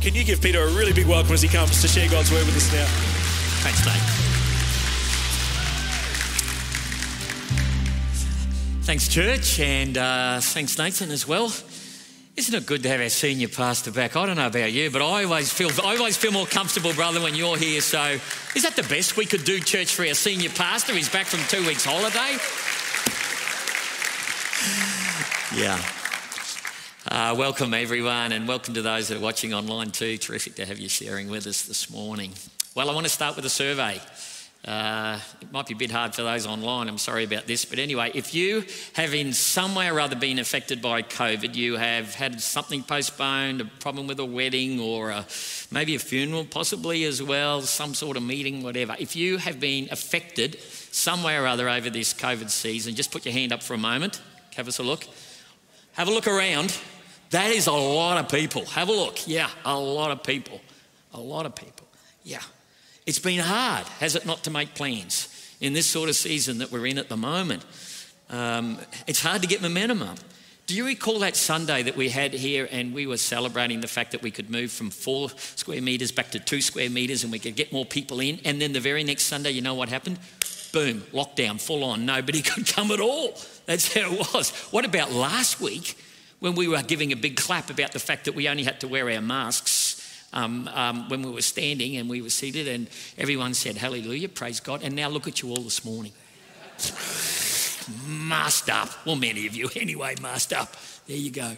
can you give Peter a really big welcome as he comes to share God's word with us now? Thanks, mate. Thanks, church, and uh, thanks, Nathan, as well. Isn't it good to have our senior pastor back? I don't know about you, but I always feel I always feel more comfortable, brother, when you're here. So, is that the best we could do, church, for our senior pastor? He's back from two weeks' holiday. Yeah. Uh, welcome, everyone, and welcome to those that are watching online too. Terrific to have you sharing with us this morning. Well, I want to start with a survey. Uh, it might be a bit hard for those online, I'm sorry about this, but anyway, if you have in some way or other been affected by COVID, you have had something postponed, a problem with a wedding or a, maybe a funeral, possibly as well, some sort of meeting, whatever. If you have been affected some way or other over this COVID season, just put your hand up for a moment, have us a look. Have a look around. That is a lot of people. Have a look. Yeah, a lot of people. A lot of people. Yeah. It's been hard, has it not, to make plans in this sort of season that we're in at the moment? Um, it's hard to get momentum up. Do you recall that Sunday that we had here and we were celebrating the fact that we could move from four square metres back to two square metres and we could get more people in? And then the very next Sunday, you know what happened? Boom, lockdown, full on. Nobody could come at all. That's how it was. What about last week when we were giving a big clap about the fact that we only had to wear our masks um, um, when we were standing and we were seated, and everyone said, Hallelujah, praise God. And now look at you all this morning. masked up. Well, many of you anyway, masked up. There you go.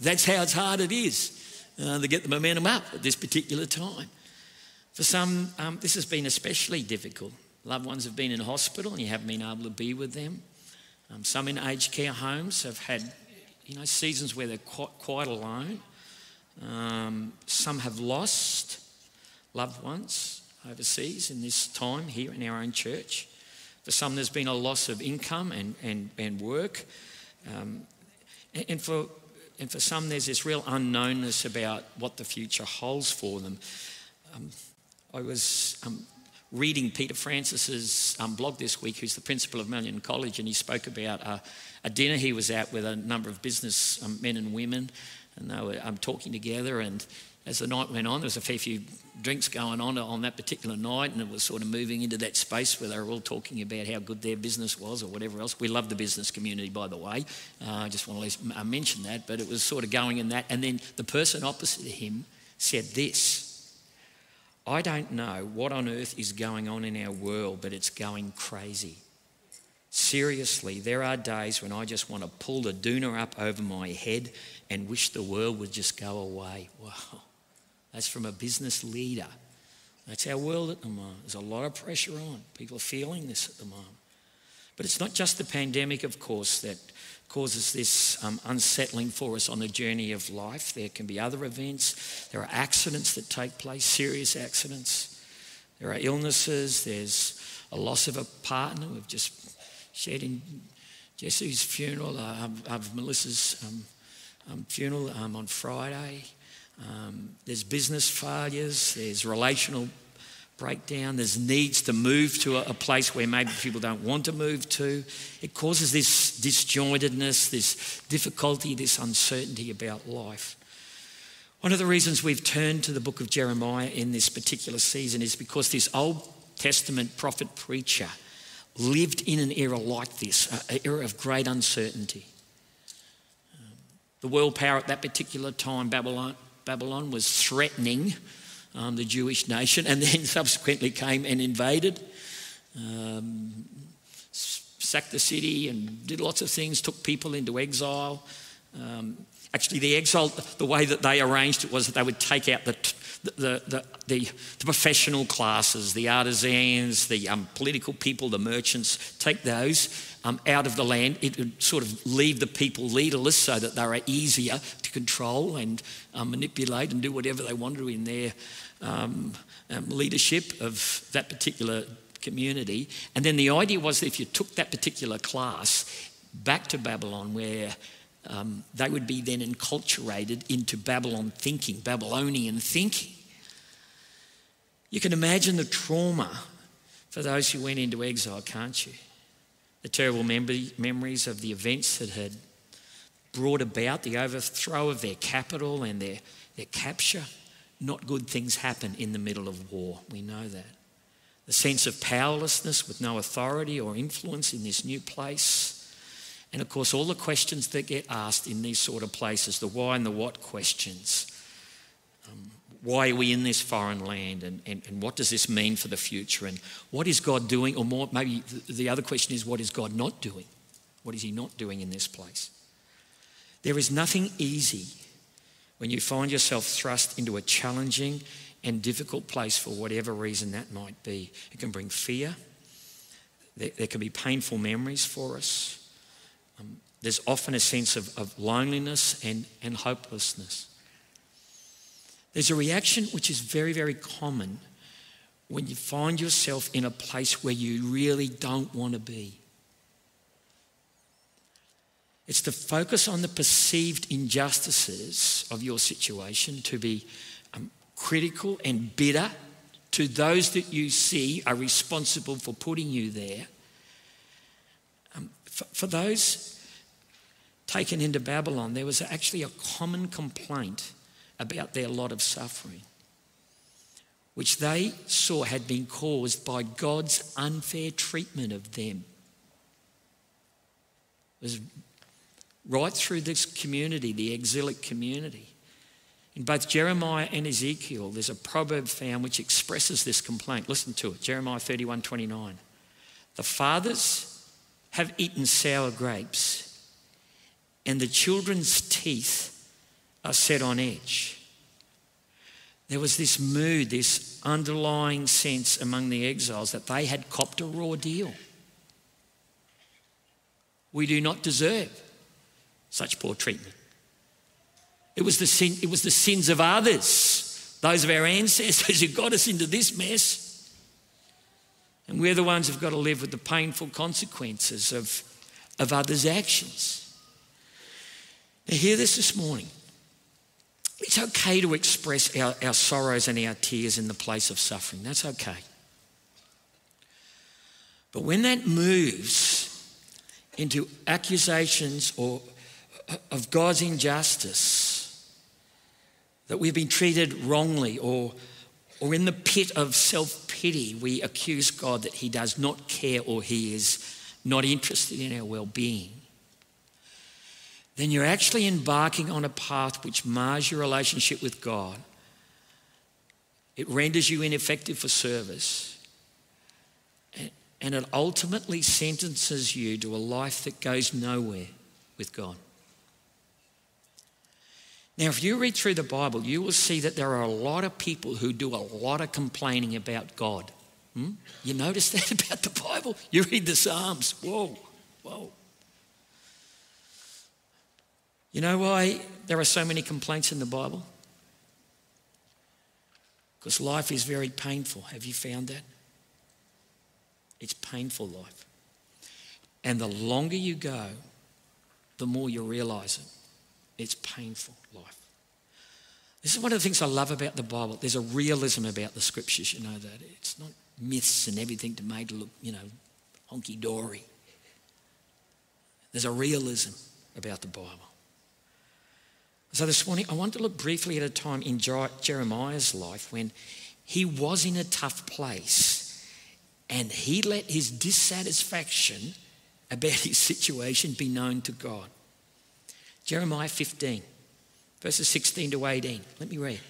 That's how it's hard it is uh, to get the momentum up at this particular time. For some, um, this has been especially difficult. Loved ones have been in hospital and you haven't been able to be with them. Um, some in aged care homes have had, you know, seasons where they're quite, quite alone. Um, some have lost loved ones overseas in this time here in our own church. For some, there's been a loss of income and, and, and work. Um, and, and, for, and for some, there's this real unknownness about what the future holds for them. Um, I was um, reading Peter Francis's um, blog this week, who's the principal of Malyon College, and he spoke about a, a dinner he was at with a number of business um, men and women and they were um, talking together. And as the night went on, there was a fair few drinks going on on that particular night, and it was sort of moving into that space where they were all talking about how good their business was or whatever else. We love the business community, by the way. Uh, I just want to uh, mention that, but it was sort of going in that. And then the person opposite to him said this. I don't know what on earth is going on in our world, but it's going crazy. Seriously, there are days when I just want to pull the doona up over my head and wish the world would just go away. Wow. That's from a business leader. That's our world at the moment. There's a lot of pressure on. People are feeling this at the moment. But it's not just the pandemic, of course, that causes this um, unsettling for us on the journey of life. There can be other events. There are accidents that take place, serious accidents. There are illnesses. There's a loss of a partner. We've just shared in Jesse's funeral, uh, of, Melissa's um, um, funeral um, on Friday. Um, there's business failures, there's relational breakdown, there's needs to move to a, place where maybe people don't want to move to. It causes this disjointedness, this difficulty, this uncertainty about life. One of the reasons we've turned to the book of Jeremiah in this particular season is because this Old Testament prophet preacher lived in an era like this, an era of great uncertainty. The world power at that particular time, Babylon, Babylon was threatening um, the Jewish nation and then subsequently came and invaded, um, sacked the city and did lots of things, took people into exile. Um, actually, the exile, the way that they arranged it was that they would take out the, the, the, the, the professional classes, the artisans, the um, political people, the merchants, take those um, out of the land. It would sort of leave the people leaderless so that they were easier to control and um, manipulate and do whatever they wanted in their um, um, leadership of that particular community. And then the idea was that if you took that particular class back to Babylon, where um, they would be then enculturated into Babylon thinking, Babylonian thinking. You can imagine the trauma for those who went into exile, can't you? the terrible memories of the events that had brought about the overthrow of their capital and their, their capture not good things happen in the middle of war. We know that. The sense of powerlessness with no authority or influence in this new place. And of course, all the questions that get asked in these sort of places the why and the what questions. Um, why are we in this foreign land and, and, and what does this mean for the future and what is God doing? Or more, maybe the other question is, what is God not doing? What is He not doing in this place? There is nothing easy when you find yourself thrust into a challenging and difficult place for whatever reason that might be. It can bring fear, there, there can be painful memories for us. Um, there's often a sense of, of loneliness and, and hopelessness. There's a reaction which is very, very common when you find yourself in a place where you really don't want to be. It's to focus on the perceived injustices of your situation, to be um, critical and bitter to those that you see are responsible for putting you there. Um, for, for those taken into Babylon, there was actually a common complaint about their lot of suffering, which they saw had been caused by God's unfair treatment of them. It was right through this community, the exilic community. In both Jeremiah and Ezekiel, there's a proverb found which expresses this complaint. Listen to it Jeremiah 31 29. The fathers have eaten sour grapes, and the children's teeth are set on edge. There was this mood, this underlying sense among the exiles that they had copped a raw deal. We do not deserve such poor treatment. It was the, sin, it was the sins of others, those of our ancestors, who got us into this mess. And we're the ones who've got to live with the painful consequences of, of others' actions. Now, hear this this morning. It's okay to express our, our sorrows and our tears in the place of suffering. That's okay. But when that moves into accusations or of God's injustice, that we've been treated wrongly, or, or in the pit of self pity, we accuse God that He does not care or He is not interested in our well being, then you're actually embarking on a path which mars your relationship with God. It renders you ineffective for service. And it ultimately sentences you to a life that goes nowhere with God. Now, if you read through the Bible, you will see that there are a lot of people who do a lot of complaining about God. Hmm? You notice that about the Bible? You read the Psalms. Whoa, whoa. You know why there are so many complaints in the Bible? Because life is very painful. Have you found that? It's painful life. And the longer you go, the more you realize it. It's painful. This is one of the things I love about the Bible. There's a realism about the scriptures, you know that. It's not myths and everything to make it look, you know, honky dory. There's a realism about the Bible. So this morning, I want to look briefly at a time in Jeremiah's life when he was in a tough place and he let his dissatisfaction about his situation be known to God. Jeremiah 15, verses 16 to 18. Let me read.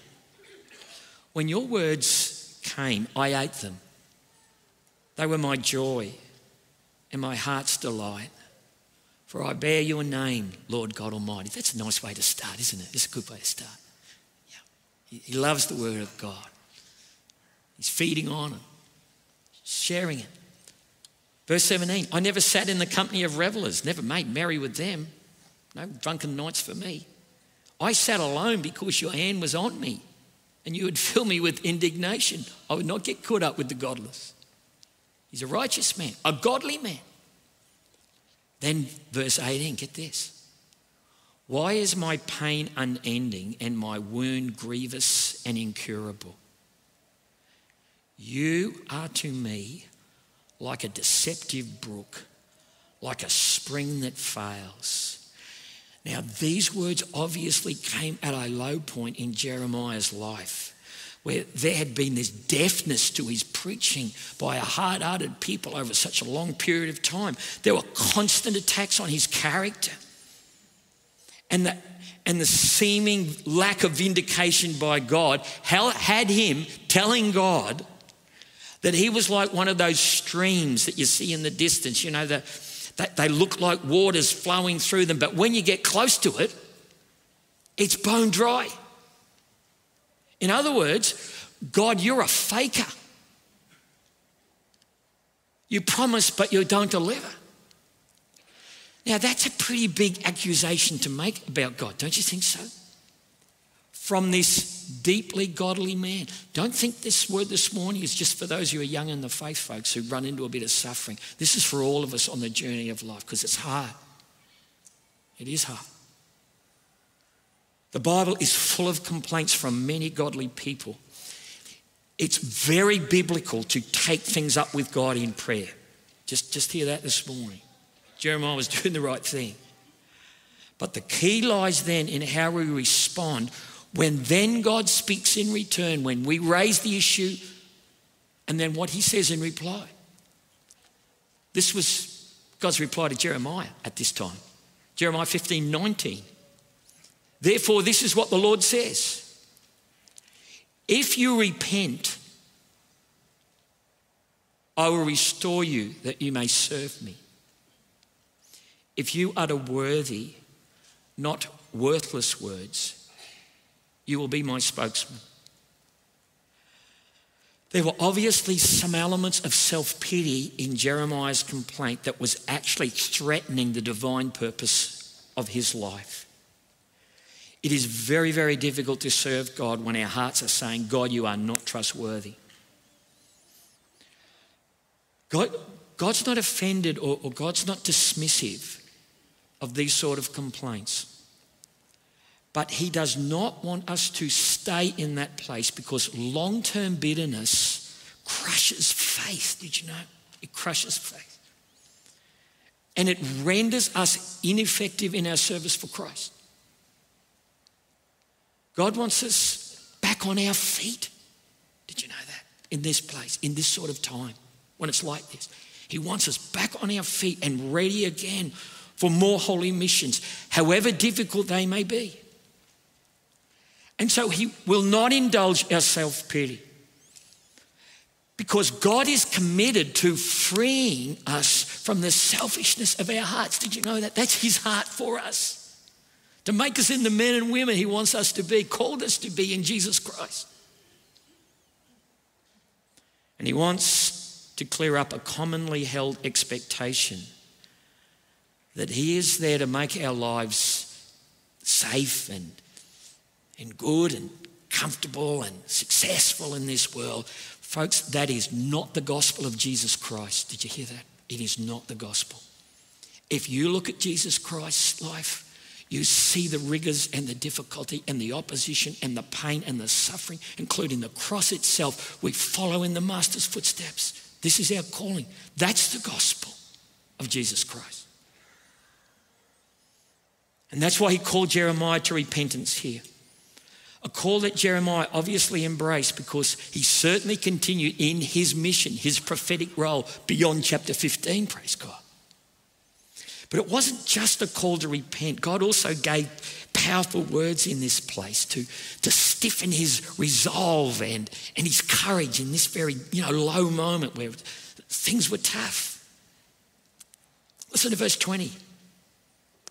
When your words came, I ate them. They were my joy and my heart's delight. For I bear your name, Lord God Almighty. That's a nice way to start, isn't it? It's a good way to start. Yeah. He loves the word of God. He's feeding on it, sharing it. Verse 17 I never sat in the company of revelers, never made merry with them. No drunken nights for me. I sat alone because your hand was on me and you would fill me with indignation. I would not get caught up with the godless. He's a righteous man, a godly man. Then, verse 18, get this. Why is my pain unending and my wound grievous and incurable? You are to me like a deceptive brook, like a spring that fails. Now, these words obviously came at a low point in Jeremiah's life. where there had been this deafness to his preaching by a hard hearted people over such a long period of time. There were constant attacks on his character. And the, and the seeming lack of vindication by God had him telling God that he was like one of those streams that you see in the distance, you know, that they look like waters flowing through them, but when you get close to it, it's bone dry. In other words, God, you're a faker. You promise, but you don't deliver. Now, that's a pretty big accusation to make about God, don't you think so? From this deeply godly man. Don't think this word this morning is just for those who are young in the faith, folks, who run into a bit of suffering. This is for all of us on the journey of life because it's hard. It is hard. The Bible is full of complaints from many godly people. It's very biblical to take things up with God in prayer. Just, just hear that this morning. Jeremiah was doing the right thing. But the key lies then in how we respond when then God speaks in return, when we raise the issue, and then what he says in reply. This was God's reply to Jeremiah at this time. Jeremiah 15 19. Therefore, this is what the Lord says If you repent, I will restore you that you may serve me. If you utter worthy, not worthless words, you will be my spokesman. There were obviously some elements of self pity in Jeremiah's complaint that was actually threatening the divine purpose of his life. It is very, very difficult to serve God when our hearts are saying, God, you are not trustworthy. God, God's not offended or, or God's not dismissive of these sort of complaints. But He does not want us to stay in that place because long term bitterness crushes faith. Did you know? It crushes faith. And it renders us ineffective in our service for Christ. God wants us back on our feet. Did you know that? In this place, in this sort of time, when it's like this. He wants us back on our feet and ready again for more holy missions, however difficult they may be. And so he will not indulge our self pity because God is committed to freeing us from the selfishness of our hearts. Did you know that? That's his heart for us to make us into men and women He wants us to be, called us to be in Jesus Christ. And He wants to clear up a commonly held expectation that He is there to make our lives safe and, and good and comfortable and successful in this world. Folks, that is not the gospel of Jesus Christ. Did you hear that? It is not the gospel. If you look at Jesus Christ's life, you see the rigors and the difficulty and the opposition and the pain and the suffering, including the cross itself. We follow in the Master's footsteps. This is our calling. That's the gospel of Jesus Christ. And that's why he called Jeremiah to repentance here. A call that Jeremiah obviously embraced because he certainly continued in his mission, his prophetic role beyond chapter 15, praise God. But it wasn't just a call to repent. God also gave powerful words in this place to, to stiffen his resolve and, and his courage in this very you know, low moment where things were tough. Listen to verse 20.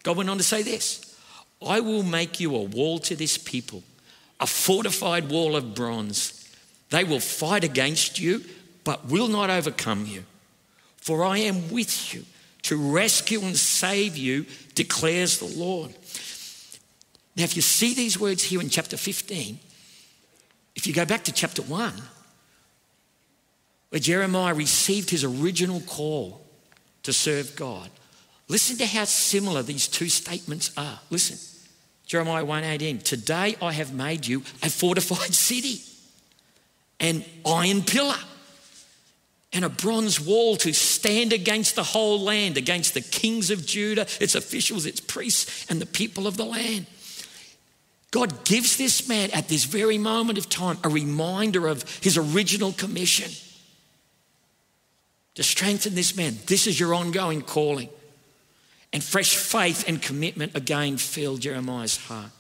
God went on to say this I will make you a wall to this people, a fortified wall of bronze. They will fight against you, but will not overcome you. For I am with you to rescue and save you, declares the Lord. Now, if you see these words here in chapter 15, if you go back to chapter 1, where Jeremiah received his original call to serve God, listen to how similar these two statements are. Listen. Jeremiah 1:18 Today I have made you a fortified city, an iron pillar and a bronze wall to stand against the whole land, against the kings of Judah, its officials, its priests, and the people of the land. God gives this man at this very moment of time a reminder of his original commission to strengthen this man. This is your ongoing calling. And fresh faith and commitment again fill Jeremiah's heart.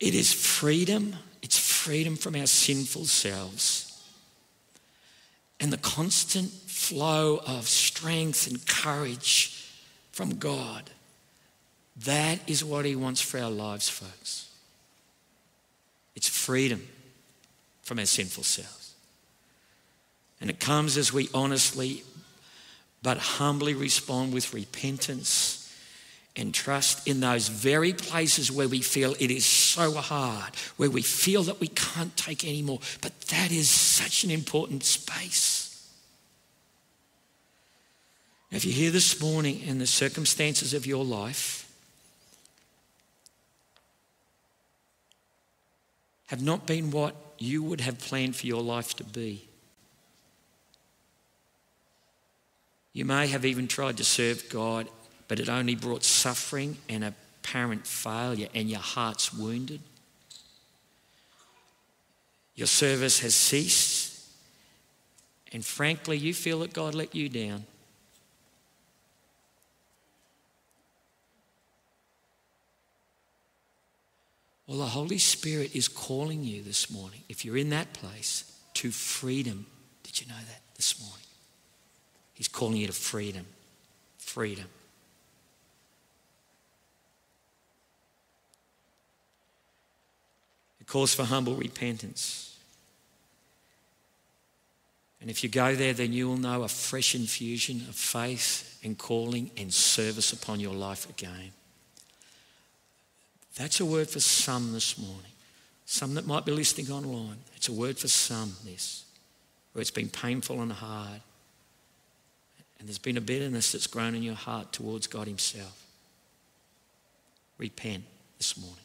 It is freedom, it's freedom from our sinful selves. And the constant flow of strength and courage from God. That is what He wants for our lives, folks. It's freedom from our sinful selves. And it comes as we honestly but humbly respond with repentance and trust in those very places where we feel it is so hard, where we feel that we can't take anymore. But that is such an important space. If you're here this morning in the circumstances of your life have not been what you would have planned for your life to be, you may have even tried to serve God but it only brought suffering and apparent failure, and your heart's wounded. Your service has ceased, and frankly, you feel that God let you down. Well, the Holy Spirit is calling you this morning, if you're in that place, to freedom. Did you know that this morning? He's calling you to freedom. Freedom. It calls for humble repentance. And if you go there, then you will know a fresh infusion of faith and calling and service upon your life again. That's a word for some this morning. Some that might be listening online. It's a word for some, this, where it's been painful and hard. And there's been a bitterness that's grown in your heart towards God Himself. Repent this morning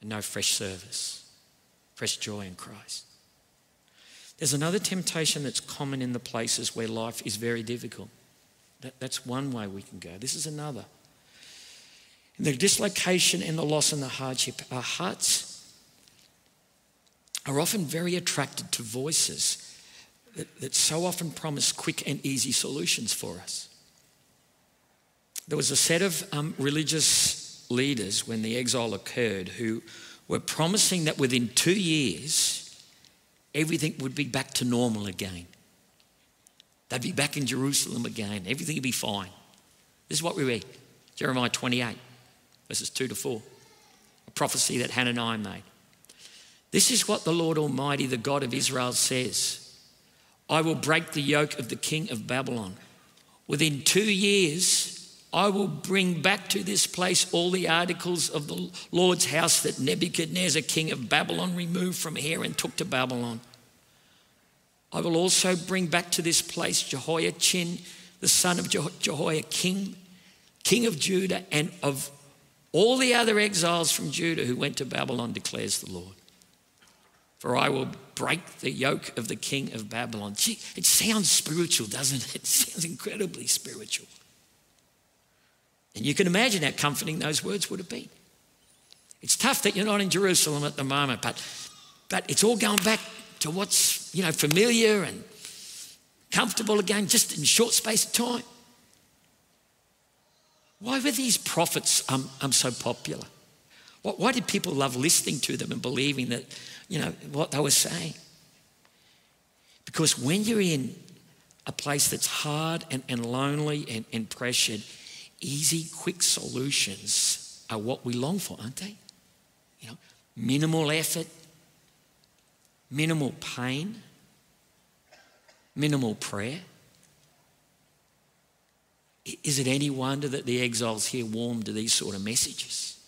and know fresh service, fresh joy in Christ. There's another temptation that's common in the places where life is very difficult. That, that's one way we can go. This is another. In the dislocation and the loss and the hardship, our hearts are often very attracted to voices that, that so often promise quick and easy solutions for us. There was a set of um, religious leaders when the exile occurred who were promising that within two years, everything would be back to normal again. They'd be back in Jerusalem again. Everything would be fine. This is what we read Jeremiah 28, verses 2 to 4, a prophecy that Hananiah made. This is what the Lord Almighty, the God of Israel, says I will break the yoke of the king of Babylon. Within two years, I will bring back to this place all the articles of the Lord's house that Nebuchadnezzar, king of Babylon, removed from here and took to Babylon. I will also bring back to this place Jehoiachin, the son of Jehoiakim, king of Judah, and of all the other exiles from Judah who went to Babylon, declares the Lord. For I will break the yoke of the king of Babylon. Gee, it sounds spiritual, doesn't it? It sounds incredibly spiritual. And you can imagine how comforting those words would have been. It's tough that you're not in Jerusalem at the moment, but, but it's all going back to what's you know familiar and comfortable again, just in short space of time. Why were these prophets um, um, so popular? Why did people love listening to them and believing that, you know, what they were saying? Because when you're in a place that's hard and, and lonely and, and pressured, easy, quick solutions are what we long for, aren't they? You know, minimal effort, minimal pain, minimal prayer. Is it any wonder that the exiles here warmed to these sort of messages?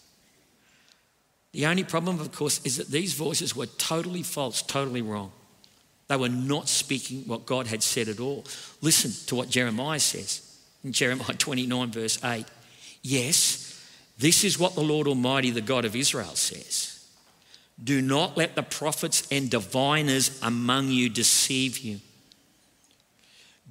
The only problem, of course, is that these voices were totally false, totally wrong. They were not speaking what God had said at all. Listen to what Jeremiah says in Jeremiah 29, verse 8. Yes, this is what the Lord Almighty, the God of Israel, says. Do not let the prophets and diviners among you deceive you.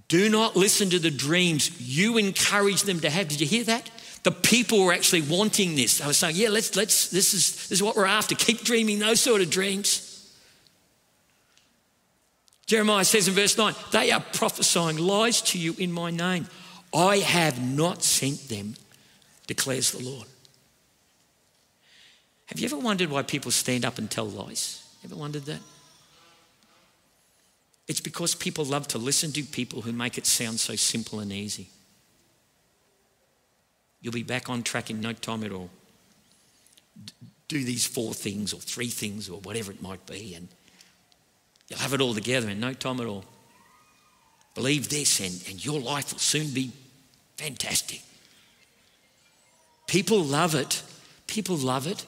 Do not listen to the dreams you encourage them to have. Did you hear that? The people were actually wanting this. They were saying, yeah, let's, let's, this, is, this is what we're after. Keep dreaming those sort of dreams. Jeremiah says in verse 9, they are prophesying lies to you in my name. I have not sent them, declares the Lord. Have you ever wondered why people stand up and tell lies? Ever wondered that? It's because people love to listen to people who make it sound so simple and easy. You'll be back on track in no time at all. Do these four things or three things or whatever it might be, and you'll have it all together in no time at all. Believe this, and, and your life will soon be fantastic. People love it. People love it.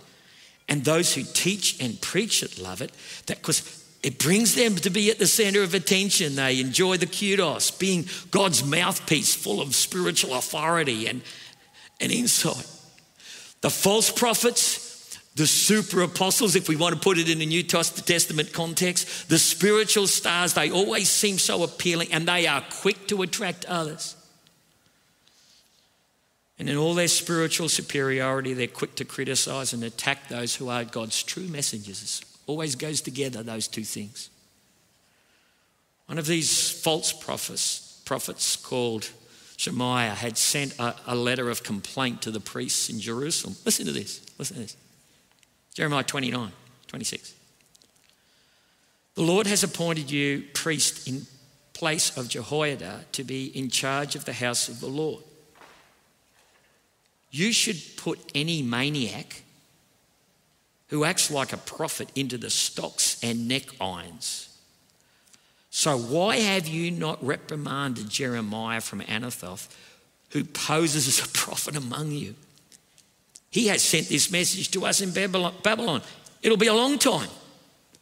And those who teach and preach it love it. That because it brings them to be at the center of attention. They enjoy the kudos, being God's mouthpiece full of spiritual authority and, and insight. The false prophets, the super apostles, if we want to put it in a New Testament context, the spiritual stars, they always seem so appealing and they are quick to attract others. And in all their spiritual superiority, they're quick to criticize and attack those who are God's true messengers Always goes together, those two things. One of these false prophets, prophets called Shemaiah had sent a, a, letter of complaint to the priests in Jerusalem. Listen to this. Listen to this. Jeremiah 29, 26. The Lord has appointed you priest in place of Jehoiada to be in charge of the house of the Lord. You should put any maniac who acts like a prophet into the stocks and neck irons. So, why have you not reprimanded Jeremiah from Anathoth, who poses as a prophet among you? He has sent this message to us in Babylon. It'll be a long time.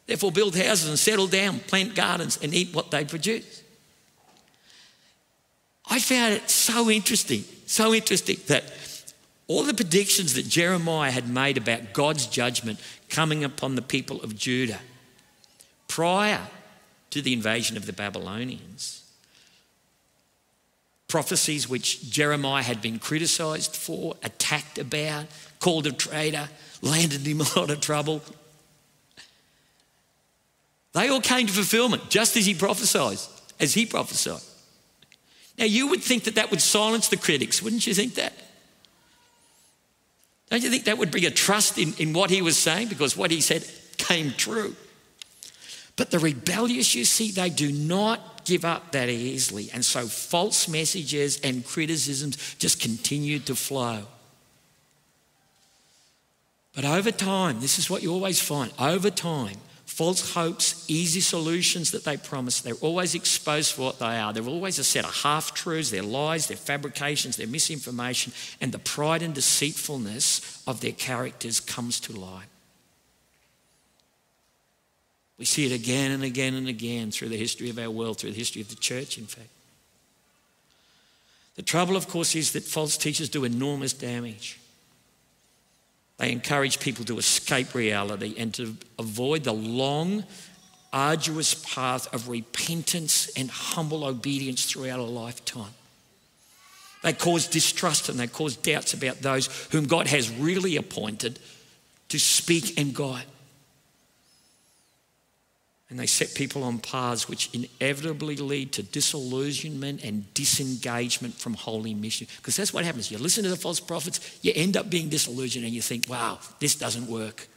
Therefore, build houses and settle down, plant gardens, and eat what they produce. I found it so interesting, so interesting that all the predictions that Jeremiah had made about God's judgment coming upon the people of Judah prior to the invasion of the Babylonians. Prophecies which Jeremiah had been criticized for, attacked about, called a traitor, landed him a lot of trouble. They all came to fulfillment just as he prophesied, as he prophesied. Now, you would think that that would silence the critics, wouldn't you think that? Don't you think that would bring a trust in, in what he was saying? Because what he said came true. But the rebellious, you see, they do not give up that easily. And so false messages and criticisms just continue to flow. But over time, this is what you always find over time, false hopes, easy solutions that they promise, they're always exposed for what they are. They're always a set of half truths, they're lies, they're fabrications, they're misinformation, and the pride and deceitfulness of their characters comes to light. We see it again and again and again through the history of our world, through the history of the church, in fact. The trouble, of course, is that false teachers do enormous damage. They encourage people to escape reality and to avoid the long, arduous path of repentance and humble obedience throughout a lifetime. They cause distrust and they cause doubts about those whom God has really appointed to speak and guide and they set people on paths which inevitably lead to disillusionment and disengagement from holy mission. Because that's what happens. You listen to the false prophets, you end up being disillusioned, and you think, wow, this doesn't work.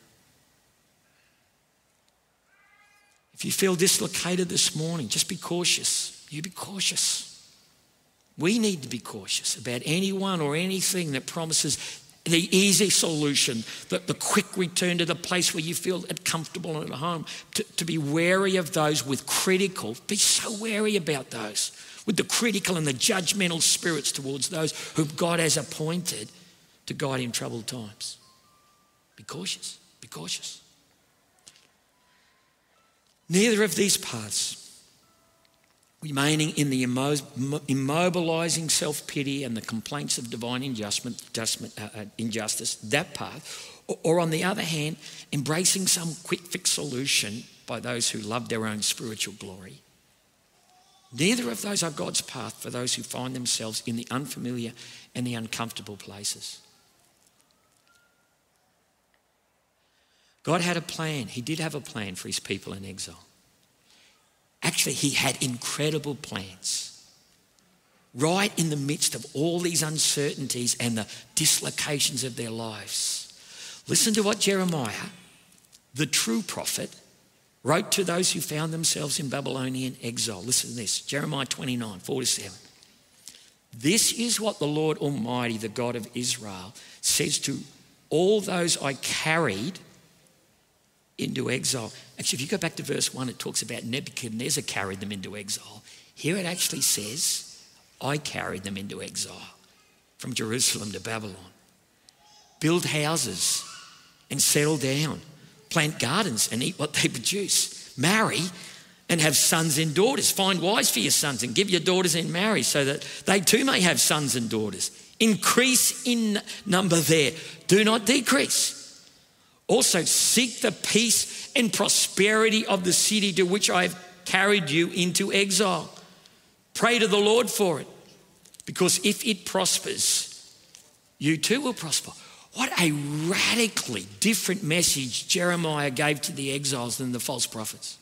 If you feel dislocated this morning, just be cautious. You be cautious. We need to be cautious about anyone or anything that promises the easy solution, the, the quick return to the place where you feel comfortable and at home. To, to be wary of those with critical, be so wary about those, with the critical and the judgmental spirits towards those whom God has appointed to guide in troubled times. Be cautious, be cautious. Neither of these paths remaining in the immobilizing self pity and the complaints of divine uh, uh, injustice, that path, or on the other hand, embracing some quick fix solution by those who love their own spiritual glory. Neither of those are God's path for those who find themselves in the unfamiliar and the uncomfortable places. God had a plan. He did have a plan for his people in exile. Actually, he had incredible plans. Right in the midst of all these uncertainties and the dislocations of their lives. Listen to what Jeremiah, the true prophet, wrote to those who found themselves in Babylonian exile. Listen to this Jeremiah 29 4 to 7. This is what the Lord Almighty, the God of Israel, says to all those I carried into exile. Actually, if you go back to verse 1, it talks about Nebuchadnezzar carried them into exile. Here it actually says, I carried them into exile from Jerusalem to Babylon. Build houses and settle down. Plant gardens and eat what they produce. Marry and have sons and daughters. Find wives for your sons and give your daughters in marriage so that they too may have sons and daughters. Increase in number there, do not decrease. Also, seek the peace and prosperity of the city to which I have carried you into exile. Pray to the Lord for it, because if it prospers, you too will prosper. What a radically different message Jeremiah gave to the exiles than the false prophets.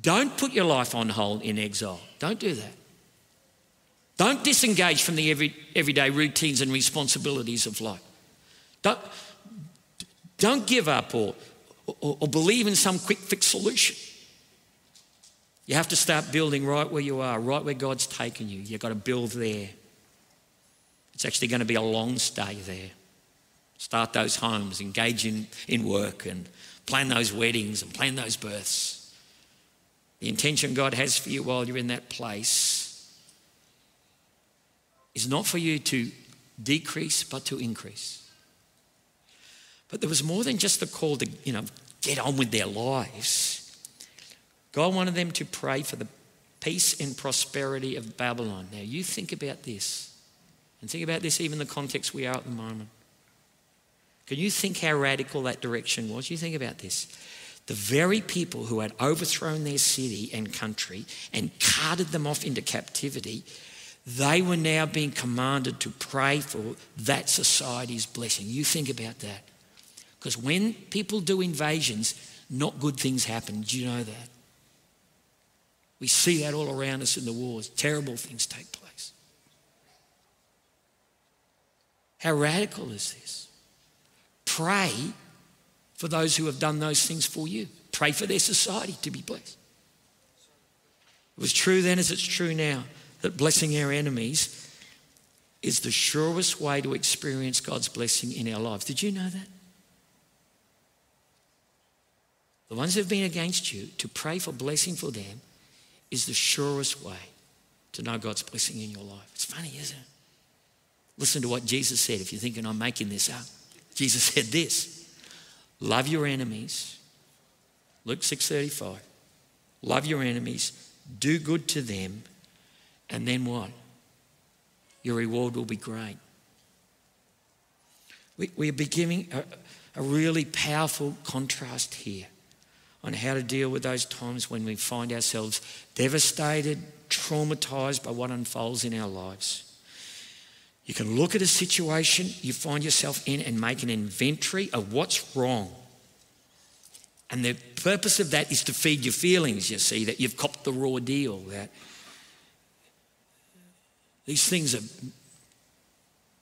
Don't put your life on hold in exile. Don't do that. Don't disengage from the every, everyday routines and responsibilities of life. Don't, don't give up or, or, or believe in some quick fix solution. You have to start building right where you are, right where God's taken you. You've got to build there. It's actually going to be a long stay there. Start those homes, engage in, in work, and plan those weddings and plan those births. The intention God has for you while you're in that place is not for you to decrease, but to increase. But there was more than just the call to, you know, get on with their lives. God wanted them to pray for the peace and prosperity of Babylon. Now, you think about this, and think about this even the context we are at the moment. Can you think how radical that direction was? You think about this. The very people who had overthrown their city and country and carted them off into captivity, they were now being commanded to pray for that society's blessing. You think about that. Because when people do invasions, not good things happen. Do you know that? We see that all around us in the wars. Terrible things take place. How radical is this? Pray for those who have done those things for you. Pray for their society to be blessed. It was true then as it's true now that blessing our enemies is the surest way to experience God's blessing in our lives. Did you know that? The ones who have been against you, to pray for blessing for them is the surest way to know God's blessing in your life. It's funny, isn't it? Listen to what Jesus said if you're thinking I'm making this up. Jesus said this love your enemies. Luke 6:35. Love your enemies, do good to them, and then what? Your reward will be great. We, we are beginning a, a really powerful contrast here on how to deal with those times when we find ourselves devastated, traumatized by what unfolds in our lives. You can look at a situation you find yourself in and make an inventory of what's wrong. And the purpose of that is to feed your feelings, you see, that you've copped the raw deal, that these things are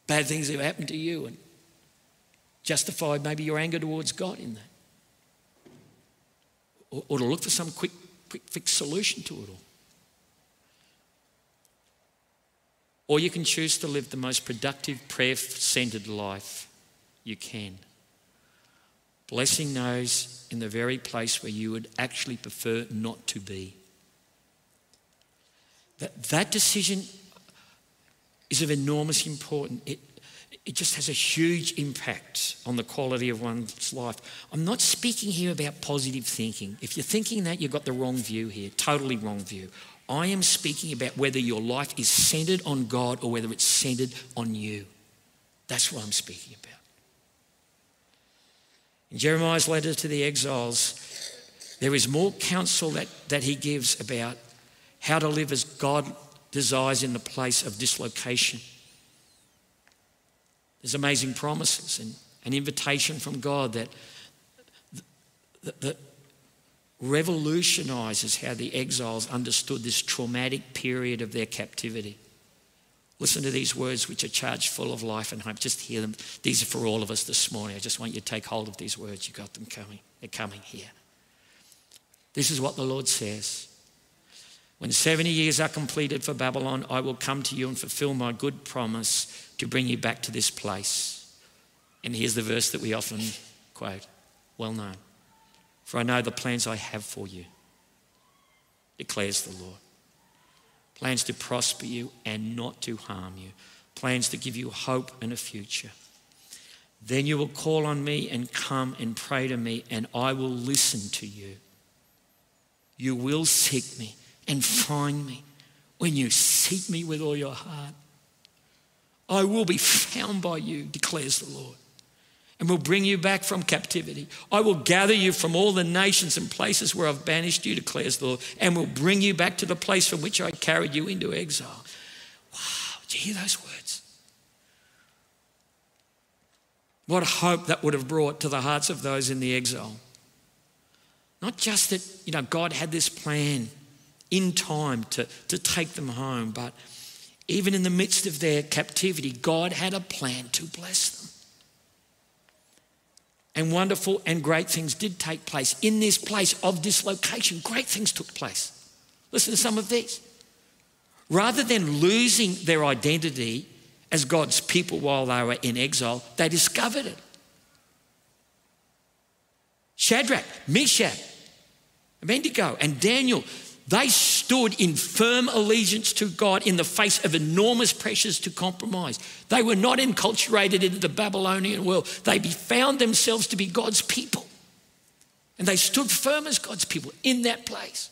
bad things that have happened to you and justify maybe your anger towards God in that or, or to look for some quick, quick fix solution to it all. Or you can choose to live the most productive, prayer centered life you can. Blessing those in the very place where you would actually prefer not to be. That, that decision is of enormous importance. It, it just has a huge impact on the quality of one's life. I'm not speaking here about positive thinking. If you're thinking that, you've got the wrong view here, totally wrong view. I am speaking about whether your life is centered on God or whether it's centered on you. That's what I'm speaking about. In Jeremiah's letter to the exiles, there is more counsel that, that he gives about how to live as God desires in the place of dislocation There's amazing promises and an invitation from God that, that, that revolutionizes how the exiles understood this traumatic period of their captivity. Listen to these words, which are charged full of life and hope. Just hear them. These are for all of us this morning. I just want you to take hold of these words. You got them coming. They're coming here. This is what the Lord says. When 70 years are completed for Babylon, I will come to you and fulfill my good promise to bring you back to this place. And here's the verse that we often quote, well known. For I know the plans I have for you, declares the Lord. Plans to prosper you and not to harm you, plans to give you hope and a future. Then you will call on me and come and pray to me, and I will listen to you. You will seek me and find me when you seek me with all your heart. I will be found by you, declares the Lord and will bring you back from captivity. I will gather you from all the nations and places where I've banished you, declares the Lord, and will bring you back to the place from which I carried you into exile. Wow, did you hear those words? What hope that would have brought to the hearts of those in the exile. Not just that, you know, God had this plan in time to, to take them home, but even in the midst of their captivity, God had a plan to bless them and wonderful and great things did take place. In this place of dislocation, great things took place. Listen to some of these. Rather than losing their identity as God's people while they were in exile, they discovered it. Shadrach, Meshach, Abednego, and Daniel they stood in firm allegiance to God in the face of enormous pressures to compromise. They were not enculturated into the Babylonian world. They found themselves to be God's people. And they stood firm as God's people in that place.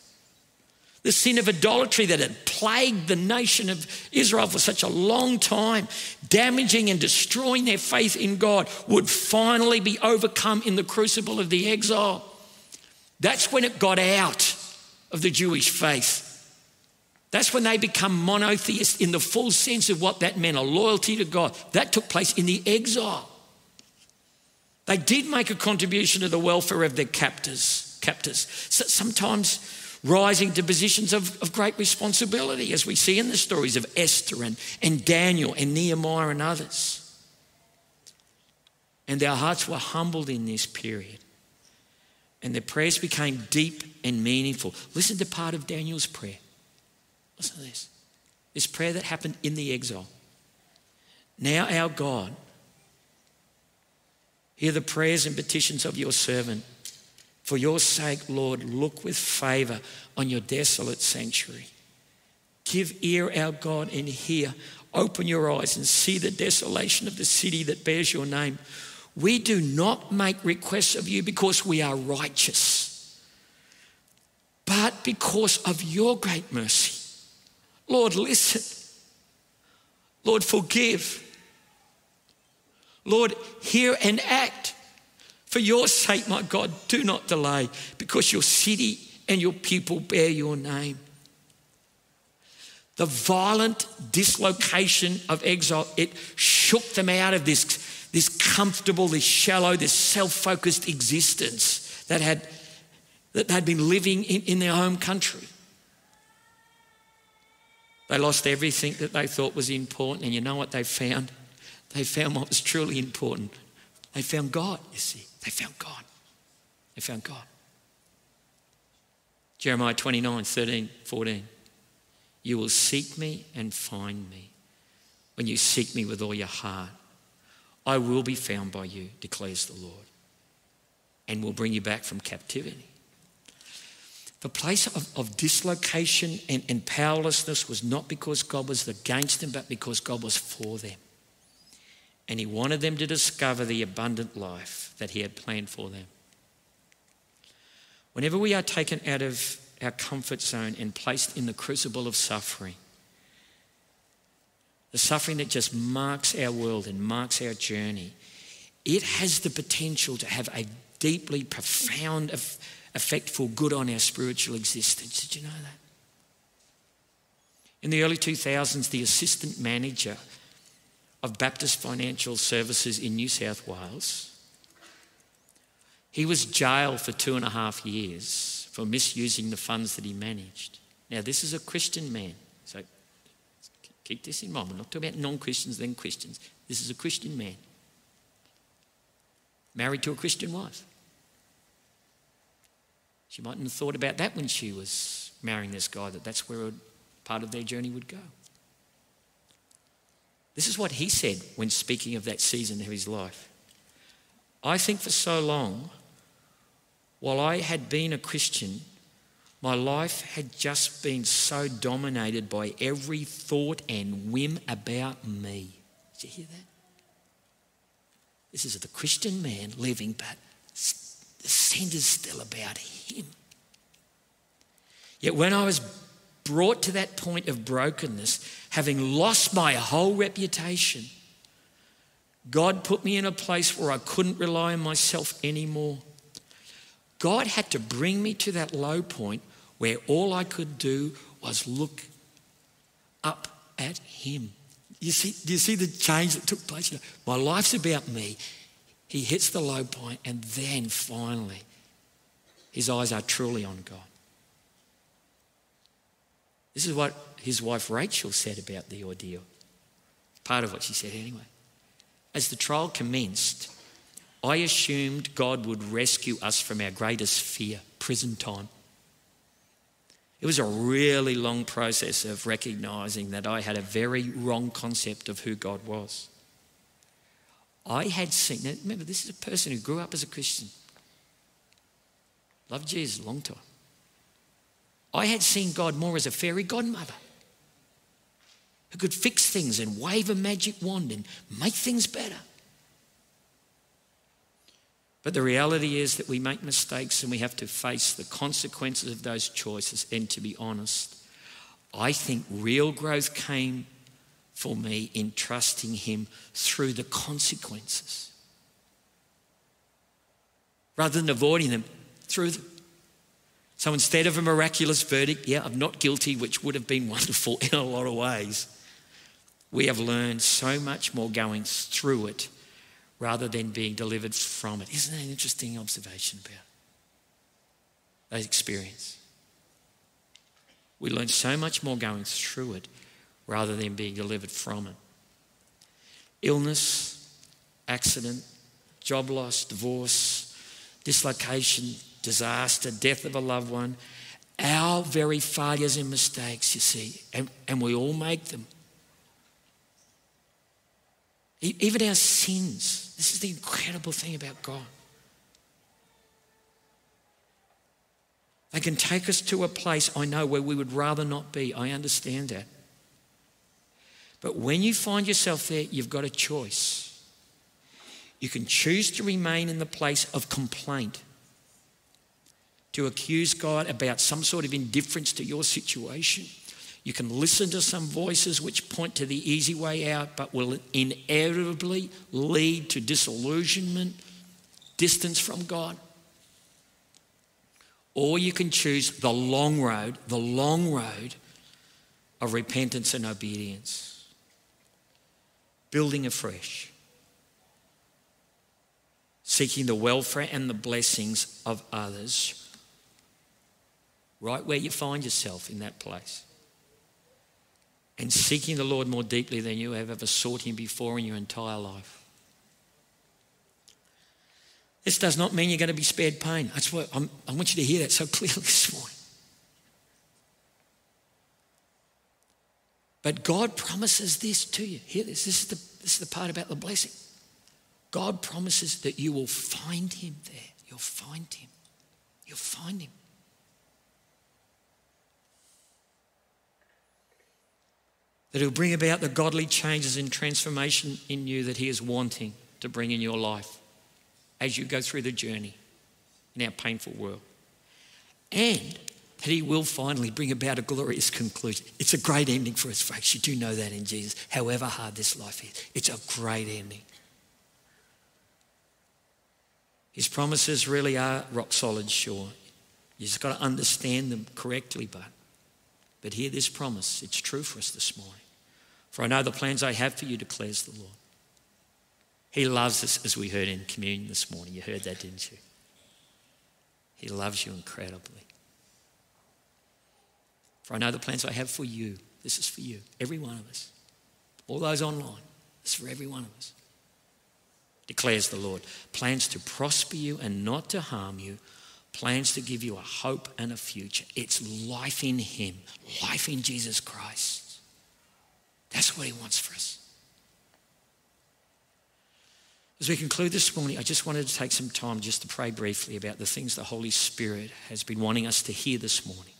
The sin of idolatry that had plagued the nation of Israel for such a long time, damaging and destroying their faith in God, would finally be overcome in the crucible of the exile. That's when it got out of the Jewish faith. That's when they become monotheists in the full sense of what that meant a loyalty to God. That took place in the exile. They did make a contribution to the welfare of their captors, captors. So sometimes rising to positions of, of great responsibility, as we see in the stories of Esther and, and Daniel and Nehemiah and others. And their hearts were humbled in this period and their prayers became deep and meaningful. Listen to part of Daniel's prayer. Listen to this. This prayer that happened in the exile. Now, our God, hear the prayers and petitions of your servant. For your sake, Lord, look with favor on your desolate sanctuary. Give ear, our God, and hear. Open your eyes and see the desolation of the city that bears your name. We do not make requests of you because we are righteous, but because of your great mercy. Lord, listen. Lord, forgive. Lord, hear and act. For your sake, my God, do not delay because your city and your people bear your name. The violent dislocation of exile, it shook them out of this this comfortable, this shallow, this self focused existence that had, that they'd been living in, in their home country. They lost everything that they thought was important, and you know what they found? They found what was truly important. They found God, you see. They found God. They found God. Jeremiah 29 13, 14. You will seek me and find me when you seek me with all your heart. I will be found by you, declares the Lord, and will bring you back from captivity. The place of, of dislocation and, and powerlessness was not because God was against them, but because God was for them. And He wanted them to discover the abundant life that He had planned for them. Whenever we are taken out of our comfort zone and placed in the crucible of suffering, the suffering that just marks our world and marks our journey, it has the potential to have a deeply profound effect for good on our spiritual existence. Did you know that? In the early 2000s, the assistant manager of Baptist Financial Services in New South Wales. He was jailed for two and a half years for misusing the funds that he managed. Now, this is a Christian man, keep this in mind. We're not talking about non Christians, then Christians. This is a Christian man, married to a Christian wife. She mightn't have thought about that when she was marrying this guy, that that's where part of their journey would go. This is what he said when speaking of that season of his life. I think for so long, while I had been a Christian, my life had just been so dominated by every thought and whim about me. Did you hear that? This is the Christian man living, but the center's still about him. Yet when I was brought to that point of brokenness, having lost my whole reputation, God put me in a place where I couldn't rely on myself anymore. God had to bring me to that low point where all I could do was look up at Him. You see, do you see the change that took place? You know, my life's about me. He hits the low point, and then finally, his eyes are truly on God. This is what his wife Rachel said about the ordeal. Part of what she said, anyway. As the trial commenced, I assumed God would rescue us from our greatest fear prison time. It was a really long process of recognizing that I had a very wrong concept of who God was. I had seen, now remember, this is a person who grew up as a Christian, loved Jesus a long time. I had seen God more as a fairy godmother who could fix things and wave a magic wand and make things better. But the reality is that we make mistakes and we have to face the consequences of those choices. And to be honest, I think real growth came for me in trusting Him through the consequences rather than avoiding them through them. So instead of a miraculous verdict, yeah, I'm not guilty, which would have been wonderful in a lot of ways, we have learned so much more going through it rather than being delivered from it. Isn't that an interesting observation about that experience? We learn so much more going through it rather than being delivered from it. Illness, accident, job loss, divorce, dislocation, disaster, death of a loved one, our very failures and mistakes, you see, and, and we all make them. Even our sins. This is the incredible thing about God. They can take us to a place, I know, where we would rather not be. I understand that. But when you find yourself there, you've got a choice. You can choose to remain in the place of complaint, to accuse God about some sort of indifference to your situation you can listen to some voices which point to the easy way out, but will inevitably lead to disillusionment, distance from God. Or you can choose the long road, the long road of repentance and obedience, building afresh, seeking the welfare and the blessings of others, right where you find yourself in that place and seeking the Lord more deeply than you have ever sought Him before in your entire life. This does not mean you're going to be spared pain. That's what I'm, i want you to hear that so clearly this morning. But God promises this to you. Hear this. This is the, this is the part about the blessing. God promises that you will find Him there. You'll find Him. You'll find Him. That He'll bring about the godly changes and transformation in you that He is wanting to bring in your life as you go through the journey in our painful world. And that He will finally bring about a glorious conclusion. It's a great ending for us, folks. You do know that in Jesus, however hard this life is. It's a great ending. His promises really are rock solid, sure. You just got to understand them correctly, but but hear this promise. It's true for us this morning. For I know the plans I have for you, declares the Lord. He loves us, as we heard in communion this morning. You heard that, didn't you? He loves you incredibly. For I know the plans I have for you. This is for you, every one of us. All those online, it's for every one of us. Declares the Lord. Plans to prosper you and not to harm you, plans to give you a hope and a future. It's life in Him, life in Jesus Christ. That's what He wants for us. As we conclude this morning, I just wanted to take some time just to pray briefly about the things the Holy Spirit has been wanting us to hear this morning.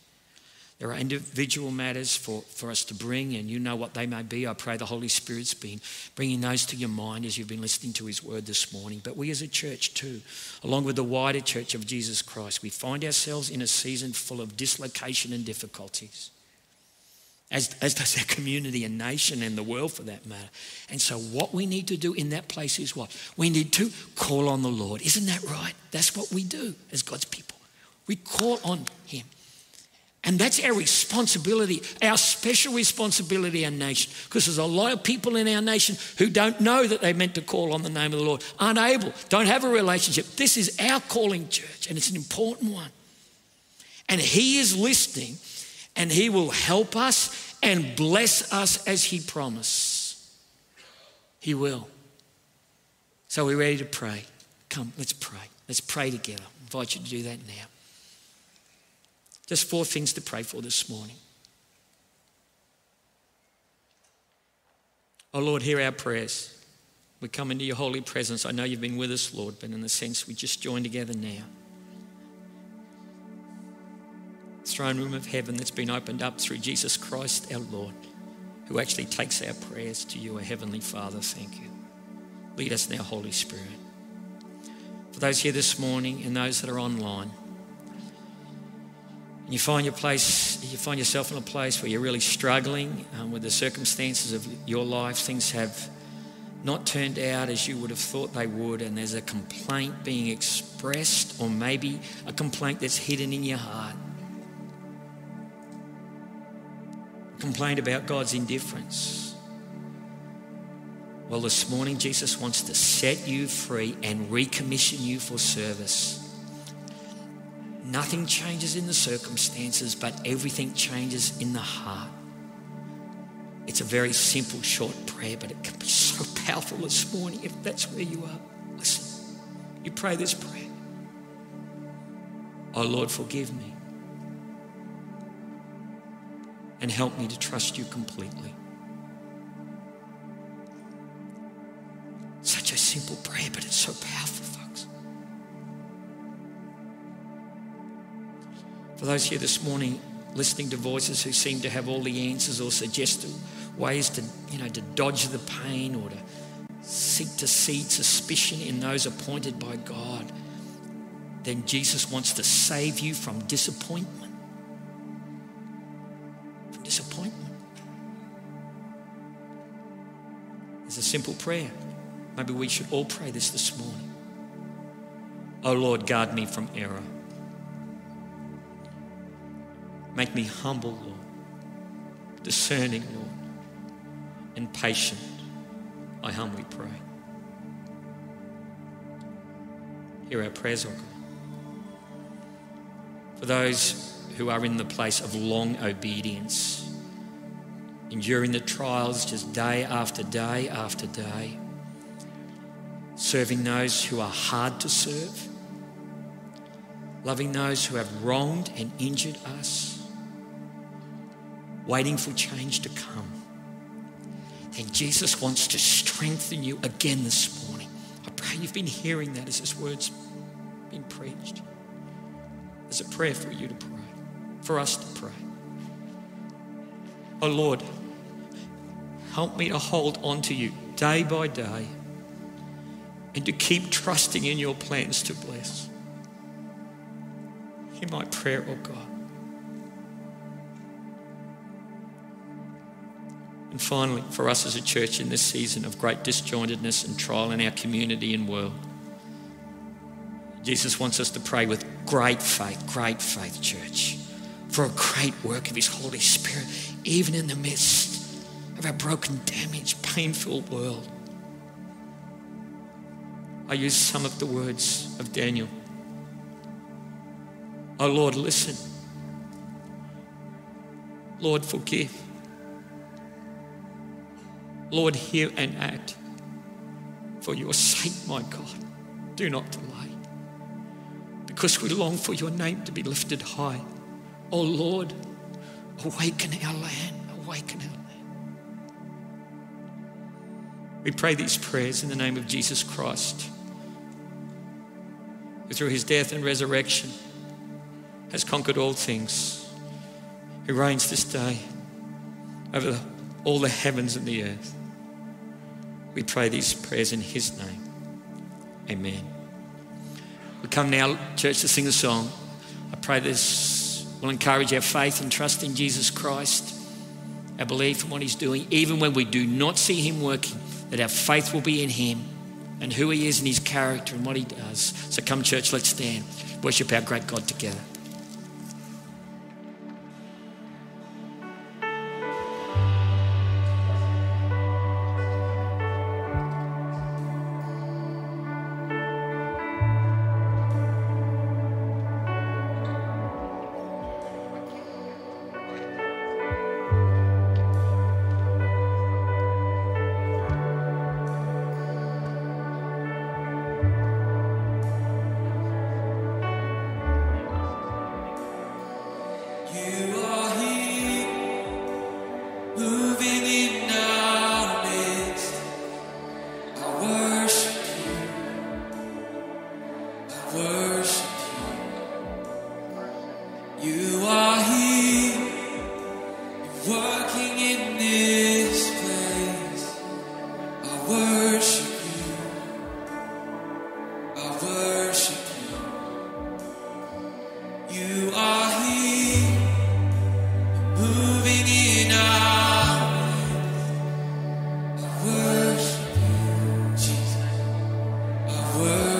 There are individual matters for, for us to bring, and you know what they may be. I pray the Holy Spirit's been bringing those to your mind as you've been listening to His word this morning. But we as a church, too, along with the wider church of Jesus Christ, we find ourselves in a season full of dislocation and difficulties. As, as does our community and nation and the world for that matter. And so, what we need to do in that place is what? We need to call on the Lord. Isn't that right? That's what we do as God's people. We call on Him. And that's our responsibility, our special responsibility, our nation. Because there's a lot of people in our nation who don't know that they're meant to call on the name of the Lord, aren't able, don't have a relationship. This is our calling, church, and it's an important one. And He is listening, and He will help us and bless us as He promised. He will. So we're ready to pray. Come, let's pray. Let's pray together. I invite you to do that now. Just four things to pray for this morning. Oh Lord, hear our prayers. We come into your holy presence. I know you've been with us, Lord, but in the sense we just join together now. Throne room of heaven that's been opened up through Jesus Christ, our Lord, who actually takes our prayers to you, our Heavenly Father. Thank you. Lead us now, Holy Spirit. For those here this morning and those that are online, you find your place, you find yourself in a place where you're really struggling um, with the circumstances of your life. Things have not turned out as you would have thought they would, and there's a complaint being expressed, or maybe a complaint that's hidden in your heart. A complaint about God's indifference. Well, this morning, Jesus wants to set you free and recommission you for service. Nothing changes in the circumstances, but everything changes in the heart. It's a very simple, short prayer, but it can be so powerful this morning if that's where you are. Listen, you pray this prayer. Oh Lord, forgive me. And help me to trust you completely. Such a simple prayer, but it's so powerful. Folks. For those here this morning listening to voices who seem to have all the answers or suggest ways to, you know, to dodge the pain or to seek to seed suspicion in those appointed by God, then Jesus wants to save you from disappointment. It's a simple prayer. Maybe we should all pray this this morning. Oh Lord, guard me from error. Make me humble, Lord, discerning, Lord, and patient. I humbly pray. Hear our prayers, O God. For those who are in the place of long obedience, enduring the trials just day after day after day, serving those who are hard to serve, loving those who have wronged and injured us waiting for change to come. And Jesus wants to strengthen you again this morning. I pray you've been hearing that as this word's been preached. There's a prayer for you to pray, for us to pray. Oh Lord, help me to hold on to you day by day and to keep trusting in your plans to bless. Hear my prayer, oh God. And finally, for us as a church in this season of great disjointedness and trial in our community and world, Jesus wants us to pray with great faith, great faith, church, for a great work of His Holy Spirit, even in the midst of our broken, damaged, painful world. I use some of the words of Daniel. Oh Lord, listen. Lord, forgive. Lord, hear and act. For your sake, my God, do not delay. Because we long for your name to be lifted high. Oh Lord, awaken our land, awaken our We pray these prayers in the name of Jesus Christ, who through his death and resurrection has conquered all things, who reigns this day over all the heavens and the earth. We pray these prayers in his name. Amen. We come now, church, to sing a song. I pray this will encourage our faith and trust in Jesus Christ, our belief in what he's doing, even when we do not see him working, that our faith will be in him and who he is and his character and what he does. So come, church, let's stand, worship our great God together. word.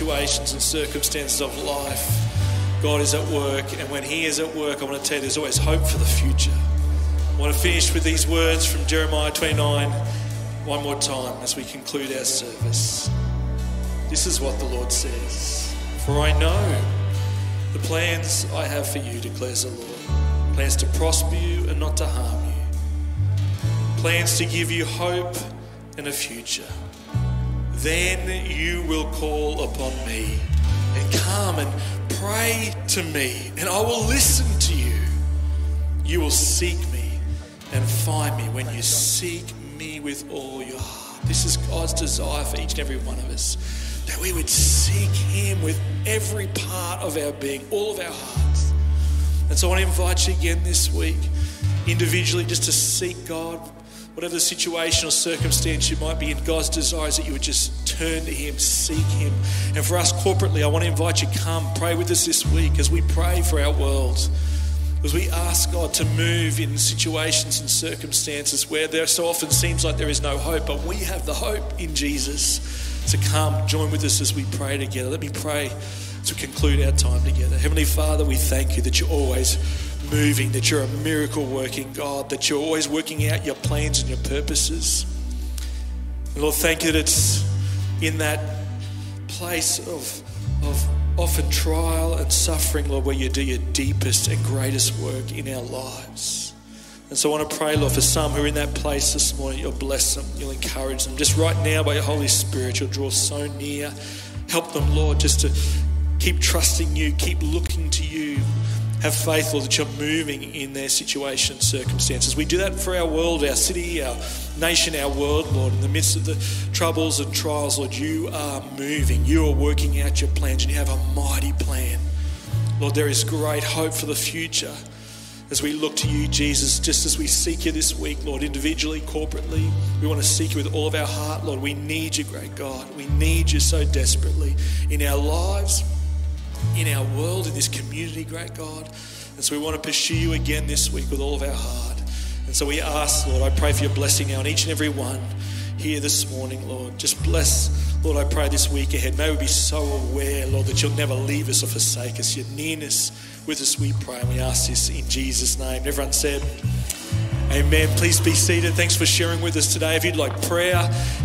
Situations and circumstances of life. God is at work, and when He is at work, I want to tell you there's always hope for the future. I want to finish with these words from Jeremiah 29 one more time as we conclude our service. This is what the Lord says For I know the plans I have for you, declares the Lord plans to prosper you and not to harm you plans to give you hope and a future. Then you will call upon me and come and pray to me, and I will listen to you. You will seek me and find me when you seek me with all your heart. This is God's desire for each and every one of us that we would seek Him with every part of our being, all of our hearts. And so I want to invite you again this week, individually, just to seek God. Whatever the situation or circumstance you might be in, God's desire is that you would just turn to Him, seek Him. And for us corporately, I want to invite you, come, pray with us this week as we pray for our world. As we ask God to move in situations and circumstances where there so often seems like there is no hope, but we have the hope in Jesus. So come, join with us as we pray together. Let me pray to conclude our time together. Heavenly Father, we thank you that you're always moving, that you're a miracle working God, that you're always working out your plans and your purposes. And Lord, thank you that it's in that place of, of often trial and suffering, Lord, where you do your deepest and greatest work in our lives. And so I want to pray, Lord, for some who are in that place this morning, you'll bless them, you'll encourage them. Just right now, by your Holy Spirit, you'll draw so near. Help them, Lord, just to keep trusting you, keep looking to you. Have faith, Lord, that you're moving in their situation, circumstances. We do that for our world, our city, our nation, our world, Lord. In the midst of the troubles and trials, Lord, you are moving. You are working out your plans, and you have a mighty plan. Lord, there is great hope for the future as we look to you, Jesus, just as we seek you this week, Lord, individually, corporately. We want to seek you with all of our heart, Lord. We need you, great God. We need you so desperately in our lives, in our world, in this community, great God. And so we want to pursue you again this week with all of our heart. And so we ask, Lord, I pray for your blessing now on each and every one here this morning, Lord. Just bless, Lord, I pray this week ahead. May we be so aware, Lord, that you'll never leave us or forsake us. Your nearness with us, we pray. And we ask this in Jesus' name. Everyone said, Amen. Please be seated. Thanks for sharing with us today. If you'd like prayer,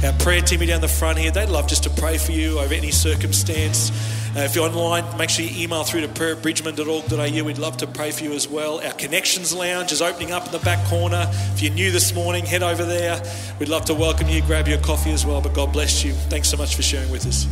our prayer team down the front here. They'd love just to pray for you over any circumstance. Uh, if you're online, make sure you email through to prayer at bridgeman.org.au. We'd love to pray for you as well. Our Connections Lounge is opening up in the back corner. If you're new this morning, head over there. We'd love to welcome you. Grab your coffee as well. But God bless you. Thanks so much for sharing with us.